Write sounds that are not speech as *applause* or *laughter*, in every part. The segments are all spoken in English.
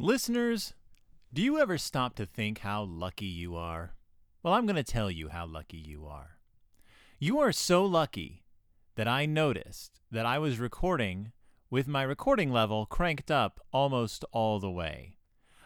Listeners, do you ever stop to think how lucky you are? Well, I'm going to tell you how lucky you are. You are so lucky that I noticed that I was recording with my recording level cranked up almost all the way.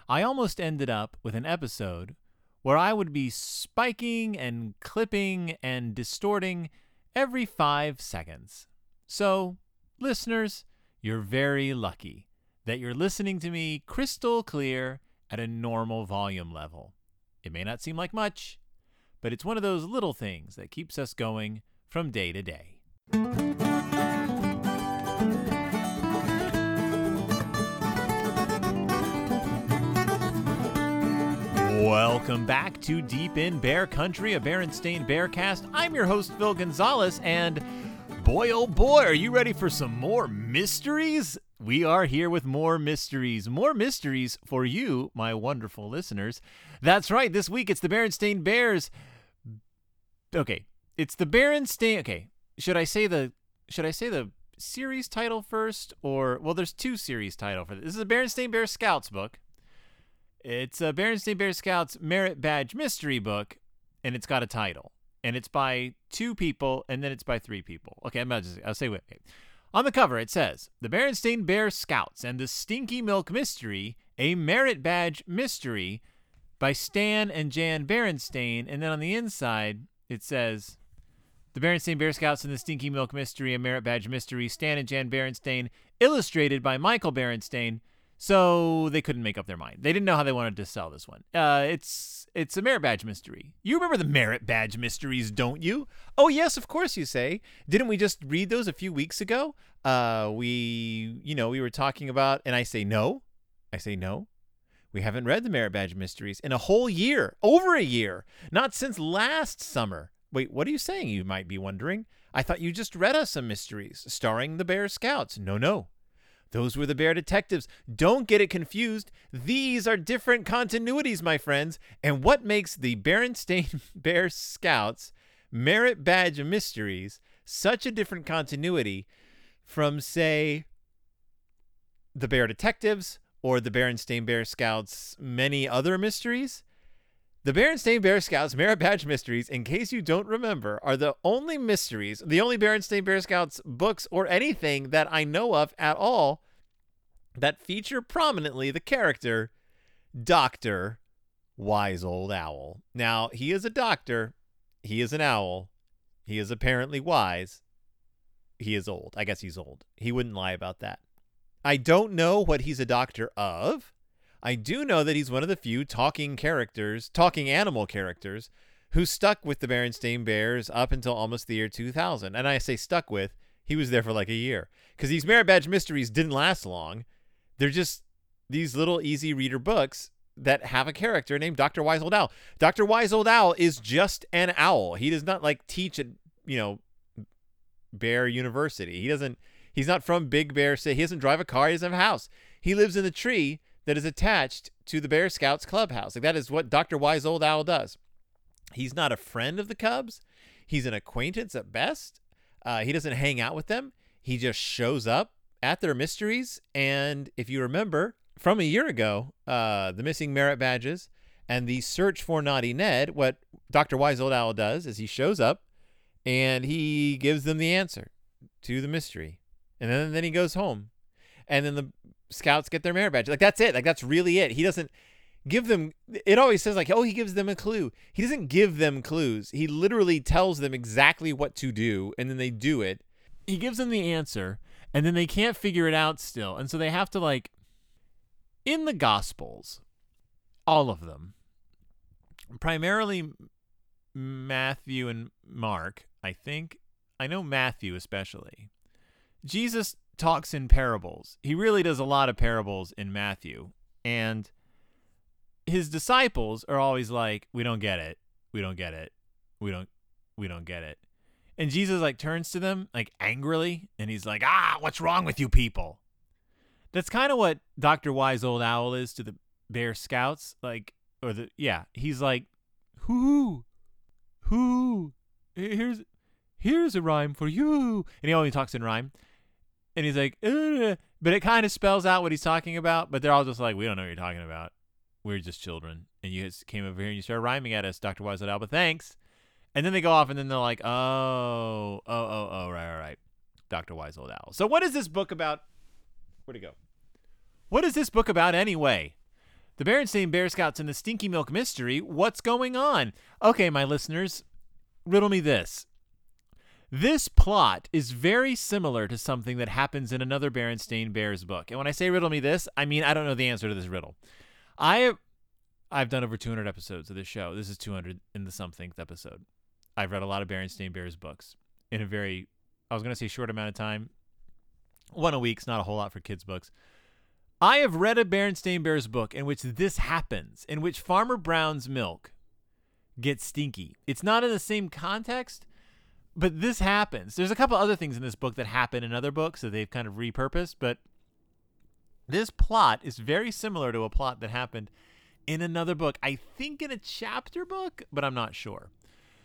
I almost ended up with an episode where I would be spiking and clipping and distorting every five seconds. So, listeners, you're very lucky that you're listening to me crystal clear at a normal volume level. It may not seem like much, but it's one of those little things that keeps us going from day to day. Welcome back to Deep in Bear Country, a Berenstain Bearcast. I'm your host, Phil Gonzalez, and boy, oh boy, are you ready for some more mysteries? We are here with more mysteries, more mysteries for you, my wonderful listeners. That's right, this week it's the Berenstain Bears. Okay, it's the Berenstain. Okay, should I say the should I say the series title first, or well, there's two series title for this. This is a Berenstain Bear Scouts book. It's a Berenstain Bear Scouts Merit Badge mystery book, and it's got a title, and it's by two people, and then it's by three people. Okay, I'm not just. I'll say what. Okay. On the cover, it says The Berenstain Bear Scouts and the Stinky Milk Mystery, a Merit Badge Mystery by Stan and Jan Berenstain. And then on the inside, it says The Berenstain Bear Scouts and the Stinky Milk Mystery, a Merit Badge Mystery, Stan and Jan Berenstain, illustrated by Michael Berenstain. So they couldn't make up their mind. They didn't know how they wanted to sell this one. Uh, it's it's a merit badge mystery. You remember the merit badge mysteries, don't you? Oh yes, of course you say. Didn't we just read those a few weeks ago? Uh, we you know we were talking about, and I say no, I say no. We haven't read the merit badge mysteries in a whole year, over a year, not since last summer. Wait, what are you saying? You might be wondering. I thought you just read us some mysteries starring the Bear Scouts. No, no. Those were the Bear Detectives. Don't get it confused. These are different continuities, my friends. And what makes the Berenstain *laughs* Bear Scouts Merit Badge of Mysteries such a different continuity from, say, the Bear Detectives or the Berenstain Bear Scouts' many other mysteries? The Berenstain Bear Scouts Merit Badge Mysteries, in case you don't remember, are the only mysteries, the only Berenstain Bear Scouts books or anything that I know of at all that feature prominently the character Dr. Wise Old Owl. Now, he is a doctor, he is an owl, he is apparently wise. He is old. I guess he's old. He wouldn't lie about that. I don't know what he's a doctor of. I do know that he's one of the few talking characters, talking animal characters, who stuck with the Berenstain Bears up until almost the year 2000. And I say stuck with, he was there for like a year. Because these Merit Badge mysteries didn't last long. They're just these little easy reader books that have a character named Dr. Wise Old Owl. Dr. Wise Old Owl is just an owl. He does not like teach at, you know, Bear University. He doesn't, he's not from Big Bear City. He doesn't drive a car. He doesn't have a house. He lives in the tree that is attached to the Bear Scouts clubhouse. Like that is what Dr. Wise Old Owl does. He's not a friend of the Cubs. He's an acquaintance at best. Uh, he doesn't hang out with them. He just shows up at their mysteries. And if you remember from a year ago, uh, the missing merit badges and the search for Naughty Ned, what Dr. Wise Old Owl does is he shows up and he gives them the answer to the mystery. And then, then he goes home. And then the scouts get their merit badge. Like that's it. Like that's really it. He doesn't give them it always says like oh he gives them a clue he doesn't give them clues he literally tells them exactly what to do and then they do it he gives them the answer and then they can't figure it out still and so they have to like in the gospels all of them primarily matthew and mark i think i know matthew especially jesus talks in parables he really does a lot of parables in matthew and his disciples are always like we don't get it we don't get it we don't we don't get it and Jesus like turns to them like angrily and he's like, "Ah, what's wrong with you people?" That's kind of what Dr. Wise Old Owl is to the Bear Scouts, like or the yeah, he's like, "Hoo hoo. Here's here's a rhyme for you." And he only talks in rhyme. And he's like, Ugh. but it kind of spells out what he's talking about. But they're all just like, we don't know what you're talking about. We're just children. And you guys came over here and you started rhyming at us, Dr. Wise Alba. Thanks. And then they go off and then they're like, oh, oh, oh, oh, right, right, right. Dr. Wise Old Owl. So what is this book about? Where'd it go? What is this book about anyway? The Berenstain Bear Scouts and the Stinky Milk Mystery. What's going on? Okay, my listeners, riddle me this. This plot is very similar to something that happens in another Berenstain Bears book. And when I say riddle me this, I mean I don't know the answer to this riddle. I I've done over 200 episodes of this show. This is 200 in the somethingth episode. I've read a lot of Berenstain Bears books in a very I was going to say short amount of time. One a week's not a whole lot for kids books. I have read a Berenstain Bears book in which this happens, in which Farmer Brown's milk gets stinky. It's not in the same context, but this happens. There's a couple other things in this book that happen in other books that they've kind of repurposed, but this plot is very similar to a plot that happened in another book. I think in a chapter book, but I'm not sure.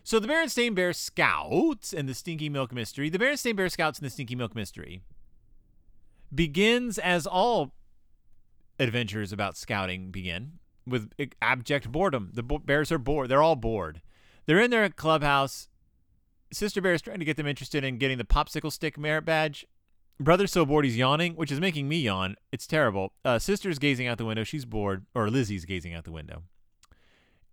So the Berenstain Bear Scouts and the Stinky Milk Mystery, the Berenstain Bear Scouts and the Stinky Milk Mystery begins as all adventures about scouting begin with abject boredom. The bears are bored. They're all bored. They're in their clubhouse Sister Bear is trying to get them interested in getting the popsicle stick merit badge. Brother's so bored he's yawning, which is making me yawn. It's terrible. Uh, sister's gazing out the window. She's bored, or Lizzie's gazing out the window.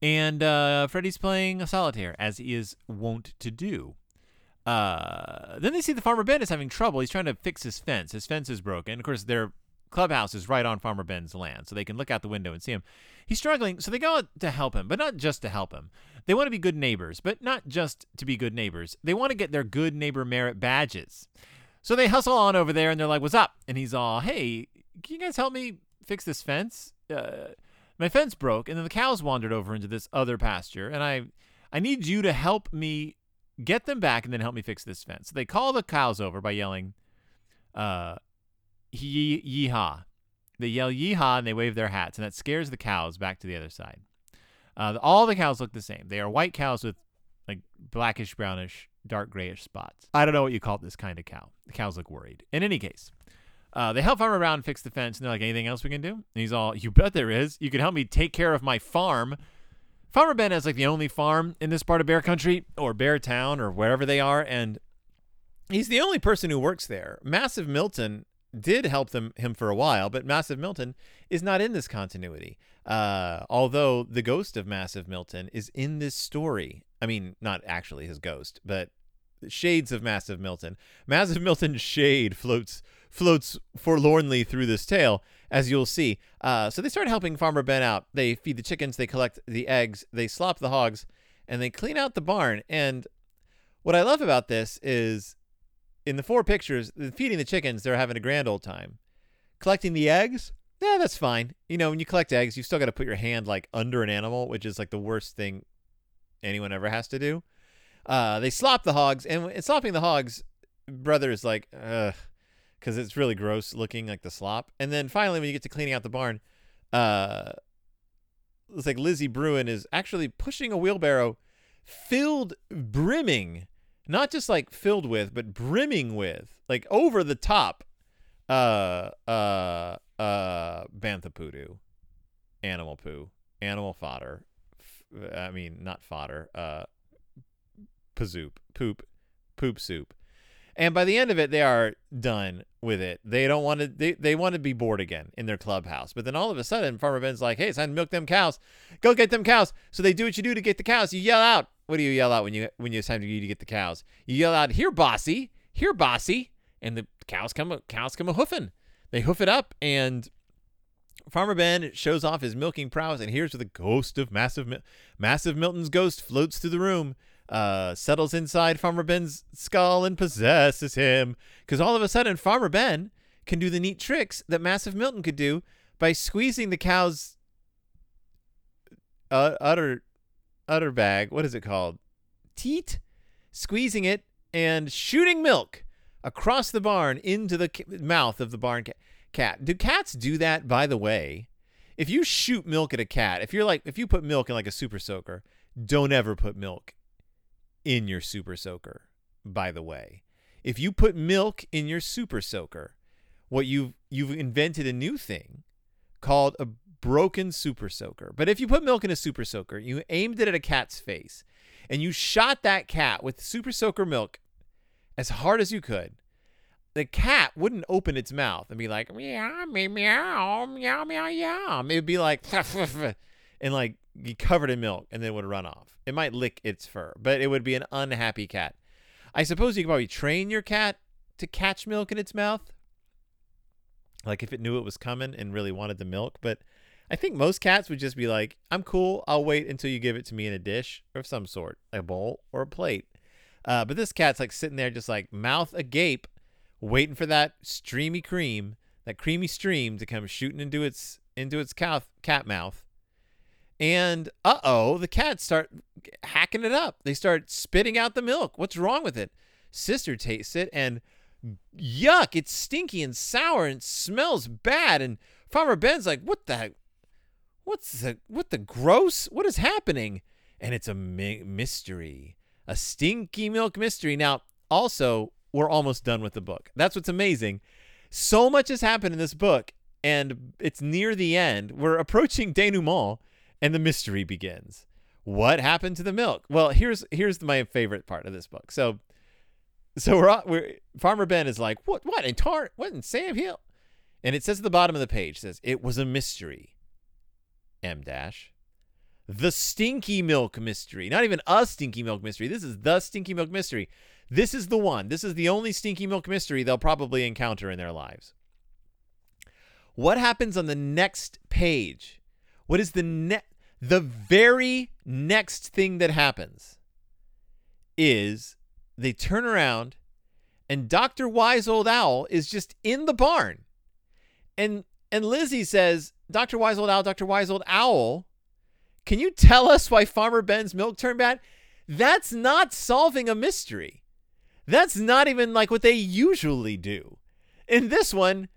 And uh, Freddy's playing solitaire, as he is wont to do. Uh, then they see the farmer Ben is having trouble. He's trying to fix his fence. His fence is broken. Of course, their clubhouse is right on Farmer Ben's land, so they can look out the window and see him. He's struggling, so they go out to help him, but not just to help him. They want to be good neighbors, but not just to be good neighbors. They want to get their good neighbor merit badges. So they hustle on over there and they're like, What's up? And he's all, Hey, can you guys help me fix this fence? Uh, my fence broke, and then the cows wandered over into this other pasture, and I, I need you to help me get them back and then help me fix this fence. So they call the cows over by yelling, uh, yeehaw. They yell yeehaw and they wave their hats, and that scares the cows back to the other side. Uh, all the cows look the same. They are white cows with like blackish, brownish, dark grayish spots. I don't know what you call this kind of cow. The cows look worried. In any case, uh, they help Farmer Brown fix the fence, and they're like, anything else we can do? And he's all, you bet there is. You can help me take care of my farm. Farmer Ben has like the only farm in this part of Bear Country or Bear Town or wherever they are, and he's the only person who works there. Massive Milton did help them him for a while, but Massive Milton is not in this continuity. Uh, although the ghost of Massive Milton is in this story. I mean, not actually his ghost, but shades of Massive Milton. Massive *laughs* Milton's shade floats floats forlornly through this tale, as you'll see. Uh, so they start helping Farmer Ben out. They feed the chickens, they collect the eggs, they slop the hogs, and they clean out the barn. And what I love about this is in the four pictures, feeding the chickens, they're having a grand old time. Collecting the eggs, yeah, that's fine. You know, when you collect eggs, you still got to put your hand like under an animal, which is like the worst thing anyone ever has to do. Uh, they slop the hogs, and, and slopping the hogs, brother is like, ugh, because it's really gross looking like the slop. And then finally, when you get to cleaning out the barn, uh, it's like Lizzie Bruin is actually pushing a wheelbarrow filled brimming not just like filled with, but brimming with, like over the top, uh, uh, uh, bantha poodoo, animal poo, animal fodder. I mean, not fodder, uh, pazoop, poop, poop soup. And by the end of it, they are done with it. They don't want to. They, they want to be bored again in their clubhouse. But then all of a sudden, Farmer Ben's like, "Hey, it's time to milk them cows. Go get them cows." So they do what you do to get the cows. You yell out, what do you yell out when you when it's time to, to get the cows? You yell out, "Here, bossy! Here, bossy!" And the cows come cows come a hoofing. They hoof it up, and Farmer Ben shows off his milking prowess. And here's where the ghost of massive massive Milton's ghost floats through the room, uh, settles inside Farmer Ben's skull, and possesses him. Because all of a sudden, Farmer Ben can do the neat tricks that Massive Milton could do by squeezing the cow's uh, udder udder bag. What is it called? Teat? Squeezing it and shooting milk across the barn into the mouth of the barn cat. Do cats do that, by the way? If you shoot milk at a cat, if you're like, if you put milk in like a super soaker, don't ever put milk in your super soaker, by the way. if you put milk in your super soaker, what you've you've invented a new thing called a broken super soaker. But if you put milk in a super soaker, you aimed it at a cat's face, and you shot that cat with super soaker milk as hard as you could, the cat wouldn't open its mouth and be like meow meow meow meow meow meow. It would be like *laughs* and like be covered in milk and then it would run off. It might lick its fur, but it would be an unhappy cat. I suppose you could probably train your cat to catch milk in its mouth. Like if it knew it was coming and really wanted the milk, but I think most cats would just be like, "I'm cool. I'll wait until you give it to me in a dish of some sort, a bowl or a plate." Uh, but this cat's like sitting there, just like mouth agape, waiting for that streamy cream, that creamy stream to come shooting into its into its cat cat mouth. And uh oh, the cats start hacking it up. They start spitting out the milk. What's wrong with it? Sister tastes it and yuck, it's stinky and sour and smells bad. And Farmer Ben's like, what the What's the what the gross? What is happening? And it's a mi- mystery, a stinky milk mystery. Now, also, we're almost done with the book. That's what's amazing. So much has happened in this book, and it's near the end. We're approaching denouement, and the mystery begins. What happened to the milk? Well, here's here's my favorite part of this book. So, so we're, we're Farmer Ben is like, what what in tar what in Sam Hill, and it says at the bottom of the page says it was a mystery. M dash. The Stinky Milk Mystery. Not even a Stinky Milk Mystery. This is the Stinky Milk Mystery. This is the one. This is the only Stinky Milk Mystery they'll probably encounter in their lives. What happens on the next page? What is the ne- the very next thing that happens is they turn around and Dr. Wise Old Owl is just in the barn. And and Lizzie says, Dr. Wise Old Owl, Dr. Wise Old Owl, can you tell us why Farmer Ben's milk turned bad? That's not solving a mystery. That's not even like what they usually do. In this one,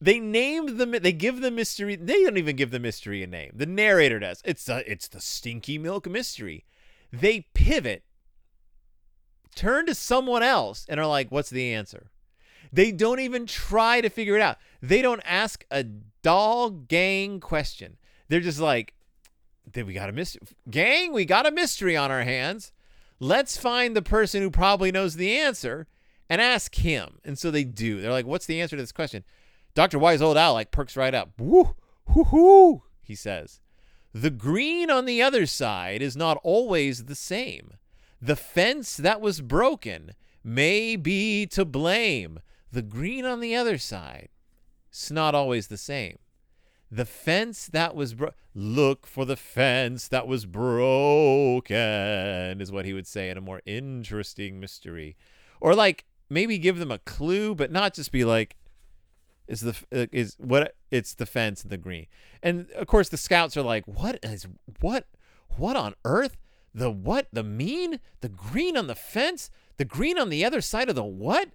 they name the they give the mystery. They don't even give the mystery a name. The narrator does. It's the it's the stinky milk mystery. They pivot, turn to someone else, and are like, "What's the answer?" They don't even try to figure it out. They don't ask a dog gang question. They're just like, "Did we got a mystery? Gang, we got a mystery on our hands. Let's find the person who probably knows the answer and ask him." And so they do. They're like, "What's the answer to this question?" Dr. Wise Old Owl like perks right up. Woo, hoo, hoo, he says. The green on the other side is not always the same. The fence that was broken may be to blame. The green on the other side, it's not always the same. The fence that was bro- look for the fence that was broken is what he would say in a more interesting mystery, or like maybe give them a clue, but not just be like, is the uh, is what it's the fence and the green, and of course the scouts are like, what is what what on earth? The what? The mean? The green on the fence? The green on the other side of the what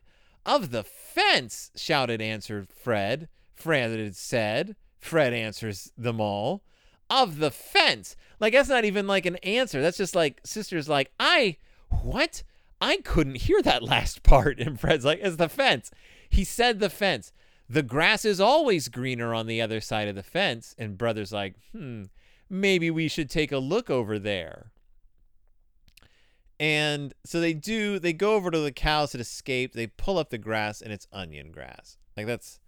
of the fence shouted answered fred. Fred said fred answers them all. Of the fence. Like that's not even like an answer. That's just like sister's like i what? I couldn't hear that last *laughs* part. And fred's like it's the fence. He said the fence. The grass is always greener on the other side of the fence. And brother's like hmm maybe we should take a look over there and so they do, they go over to the cows that escaped. They pull up the grass and it's onion grass. Like that's,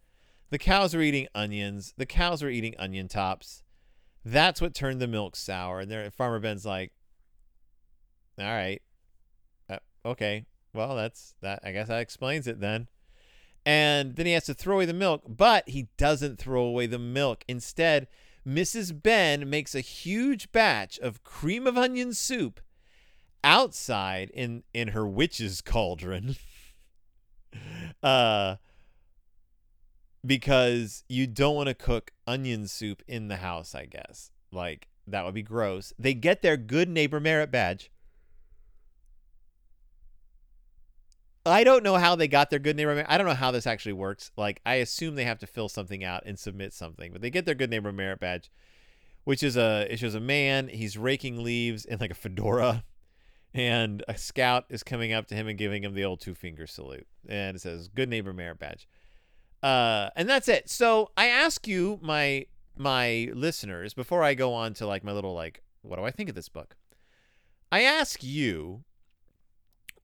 the cows are eating onions. The cows are eating onion tops. That's what turned the milk sour. And there, Farmer Ben's like, all right, uh, okay, well, that's that. I guess that explains it then. And then he has to throw away the milk, but he doesn't throw away the milk. Instead, Mrs. Ben makes a huge batch of cream of onion soup outside in in her witch's cauldron *laughs* uh because you don't want to cook onion soup in the house i guess like that would be gross they get their good neighbor merit badge I don't know how they got their good neighbor. I don't know how this actually works. Like, I assume they have to fill something out and submit something, but they get their good neighbor merit badge, which is a it shows a man. He's raking leaves in like a fedora, and a scout is coming up to him and giving him the old two finger salute, and it says "Good Neighbor Merit Badge," uh, and that's it. So I ask you, my my listeners, before I go on to like my little like, what do I think of this book? I ask you,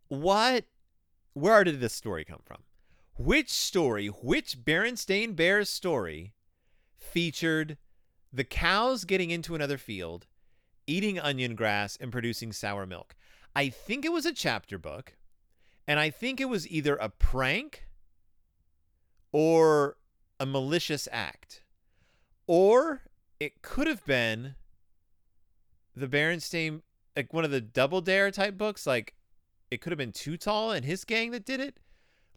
what, where did this story come from? Which story, which Berenstain Bears story, featured the cows getting into another field, eating onion grass, and producing sour milk? I think it was a chapter book, and I think it was either a prank or a malicious act. Or it could have been the Berenstain, like one of the Double Dare type books. Like it could have been Too Tall and his gang that did it.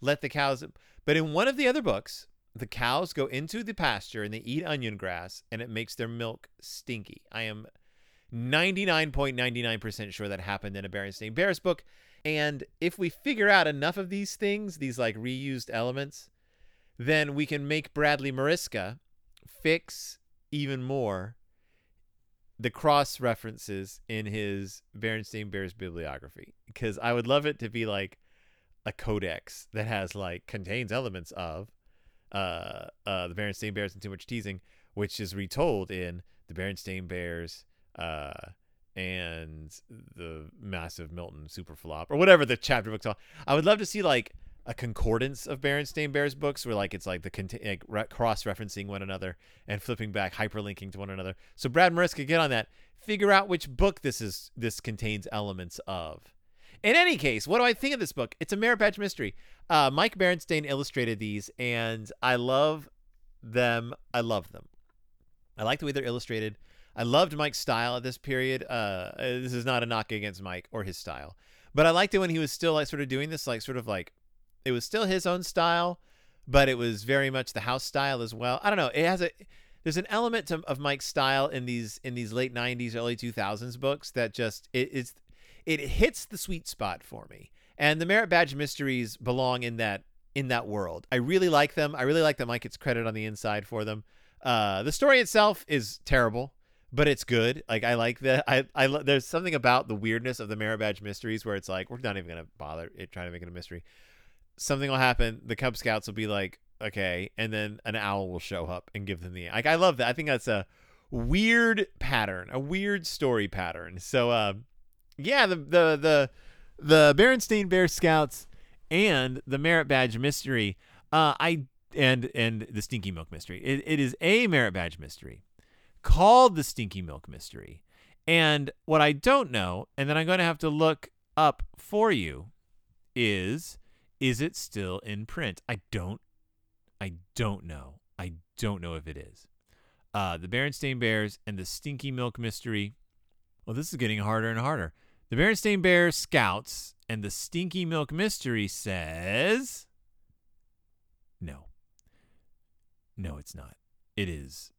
Let the cows. But in one of the other books, the cows go into the pasture and they eat onion grass and it makes their milk stinky. I am 99.99% sure that happened in a Berenstain Bears book. And if we figure out enough of these things, these like reused elements, then we can make Bradley Mariska fix even more the cross references in his Berenstain Bears bibliography. Because I would love it to be like a codex that has like contains elements of uh, uh, the Berenstain Bears and Too Much Teasing, which is retold in the Berenstain Bears uh, and the massive Milton super flop or whatever the chapter books are. I would love to see like a concordance of Berenstain Bears books where like it's like the cont- like re- cross referencing one another and flipping back hyperlinking to one another. So Brad Mariska get on that. Figure out which book this is this contains elements of. In any case, what do I think of this book? It's a badge mystery. Uh, Mike Berenstain illustrated these, and I love them. I love them. I like the way they're illustrated. I loved Mike's style at this period. Uh, this is not a knock against Mike or his style, but I liked it when he was still like sort of doing this, like sort of like it was still his own style, but it was very much the house style as well. I don't know. It has a there's an element to, of Mike's style in these in these late 90s early 2000s books that just it is it hits the sweet spot for me. And the merit badge mysteries belong in that in that world. I really like them. I really like that Mike gets credit on the inside for them. Uh, the story itself is terrible, but it's good. Like I like that. I I there's something about the weirdness of the merit badge mysteries where it's like we're not even gonna bother it, trying to make it a mystery something will happen. The Cub Scouts will be like, okay, and then an owl will show up and give them the like. I love that. I think that's a weird pattern, a weird story pattern. So, uh, yeah, the the the the Berenstain Bear Scouts and the Merit Badge Mystery. Uh, I and and the Stinky Milk Mystery. It, it is a Merit Badge Mystery called the Stinky Milk Mystery. And what I don't know, and then I'm going to have to look up for you, is is it still in print? I don't I don't know. I don't know if it is. Uh, the Berenstain Bears and the Stinky Milk Mystery. Well, this is getting harder and harder. The Berenstain Bears Scouts and the Stinky Milk Mystery says no. No, it's not. It is.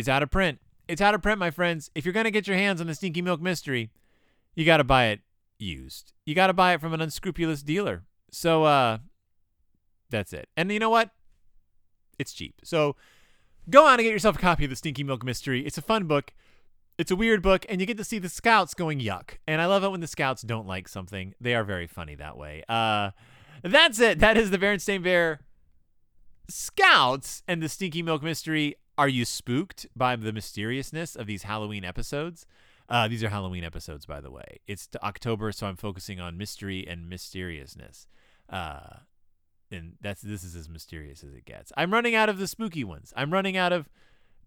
It's out of print. It's out of print, my friends. If you're going to get your hands on the Stinky Milk Mystery, you got to buy it used. You got to buy it from an unscrupulous dealer. So uh that's it. And you know what? It's cheap. So go out and get yourself a copy of the Stinky Milk Mystery. It's a fun book. It's a weird book, and you get to see the scouts going yuck. And I love it when the scouts don't like something. They are very funny that way. Uh that's it. That is the Berenstain Bear Scouts and the Stinky Milk Mystery. Are you spooked by the mysteriousness of these Halloween episodes? Uh, these are Halloween episodes, by the way. It's October, so I'm focusing on mystery and mysteriousness. Uh, and that's this is as mysterious as it gets. I'm running out of the spooky ones. I'm running out of,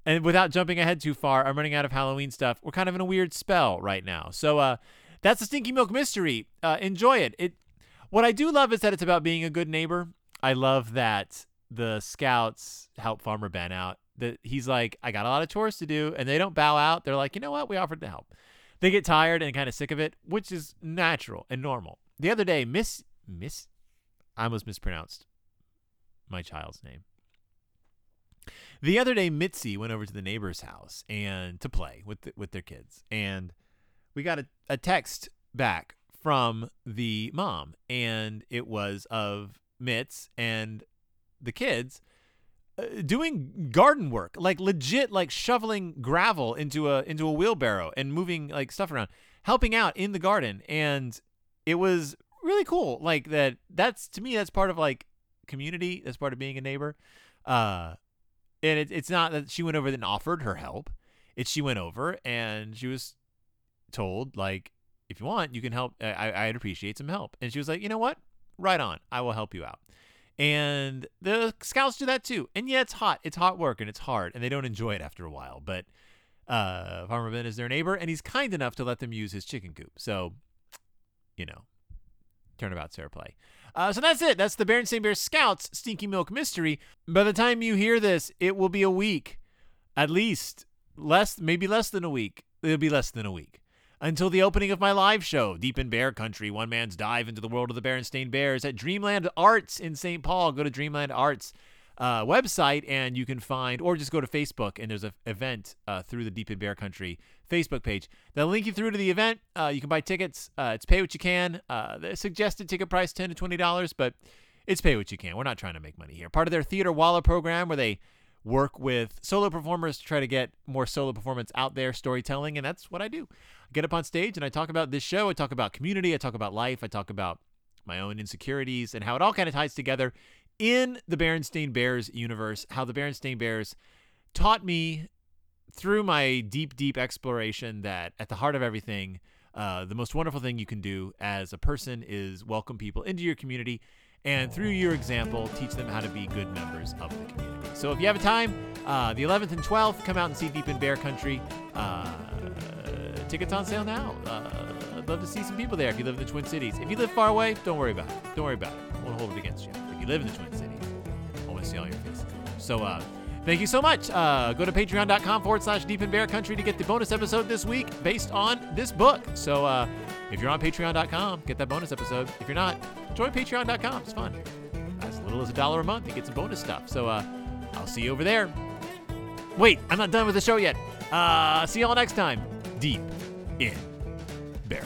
and without jumping ahead too far, I'm running out of Halloween stuff. We're kind of in a weird spell right now. So uh, that's the Stinky Milk Mystery. Uh, enjoy it. It. What I do love is that it's about being a good neighbor. I love that the scouts help Farmer Ben out. That he's like, I got a lot of chores to do, and they don't bow out. They're like, you know what? We offered to help. They get tired and kind of sick of it, which is natural and normal. The other day, Miss Miss I almost mispronounced my child's name. The other day, Mitzi went over to the neighbor's house and to play with the, with their kids, and we got a, a text back from the mom, and it was of Mitz and the kids doing garden work, like legit, like shoveling gravel into a into a wheelbarrow and moving like stuff around. helping out in the garden, and it was really cool. Like that. That's to me, that's part of like community. That's part of being a neighbor. Uh, and it, it's not that she went over and offered her help. It's she went over and she was told like, if you want, you can help. I, I'd appreciate some help. And she was like, you know what? Right on. I will help you out. And the scouts do that too. And yeah, it's hot. It's hot work and it's hard, and they don't enjoy it after a while. But uh, Farmer Ben is their neighbor, and he's kind enough to let them use his chicken coop. So, you know, turnabout fair play. Uh, so that's it. That's the Berenstain Bear Scouts Stinky Milk Mystery. By the time you hear this, it will be a week, at least less, maybe less than a week. It'll be less than a week until the opening of my live show, Deep in Bear Country, one man's dive into the world of the Berenstain Bears at Dreamland Arts in St. Paul. Go to Dreamland Arts uh, website and you can find, or just go to Facebook and there's an event uh, through the Deep in Bear Country Facebook page. They'll link you through to the event. Uh, you can buy tickets. Uh, it's pay what you can. Uh, the suggested ticket price ten to twenty dollars, but it's pay what you can. We're not trying to make money here. Part of their Theater Walla program where they work with solo performers to try to get more solo performance out there, storytelling, and that's what I do. I get up on stage and I talk about this show. I talk about community. I talk about life. I talk about my own insecurities and how it all kind of ties together in the Berenstain Bears universe. How the Berenstain Bears taught me through my deep, deep exploration that at the heart of everything, uh, the most wonderful thing you can do as a person is welcome people into your community and through your example, teach them how to be good members of the community. So if you have a time, uh, the 11th and 12th, come out and see Deep in Bear Country. Uh, tickets on sale now. Uh, I'd love to see some people there if you live in the Twin Cities. If you live far away, don't worry about it. Don't worry about it. I won't hold it against you. If you live in the Twin Cities, I want to see all your faces. So, uh, Thank you so much. Uh, go to patreon.com forward slash deep in bear country to get the bonus episode this week based on this book. So uh, if you're on patreon.com, get that bonus episode. If you're not, join patreon.com. It's fun. As little as a dollar a month, you get some bonus stuff. So uh, I'll see you over there. Wait, I'm not done with the show yet. Uh, see y'all next time. Deep in Bear.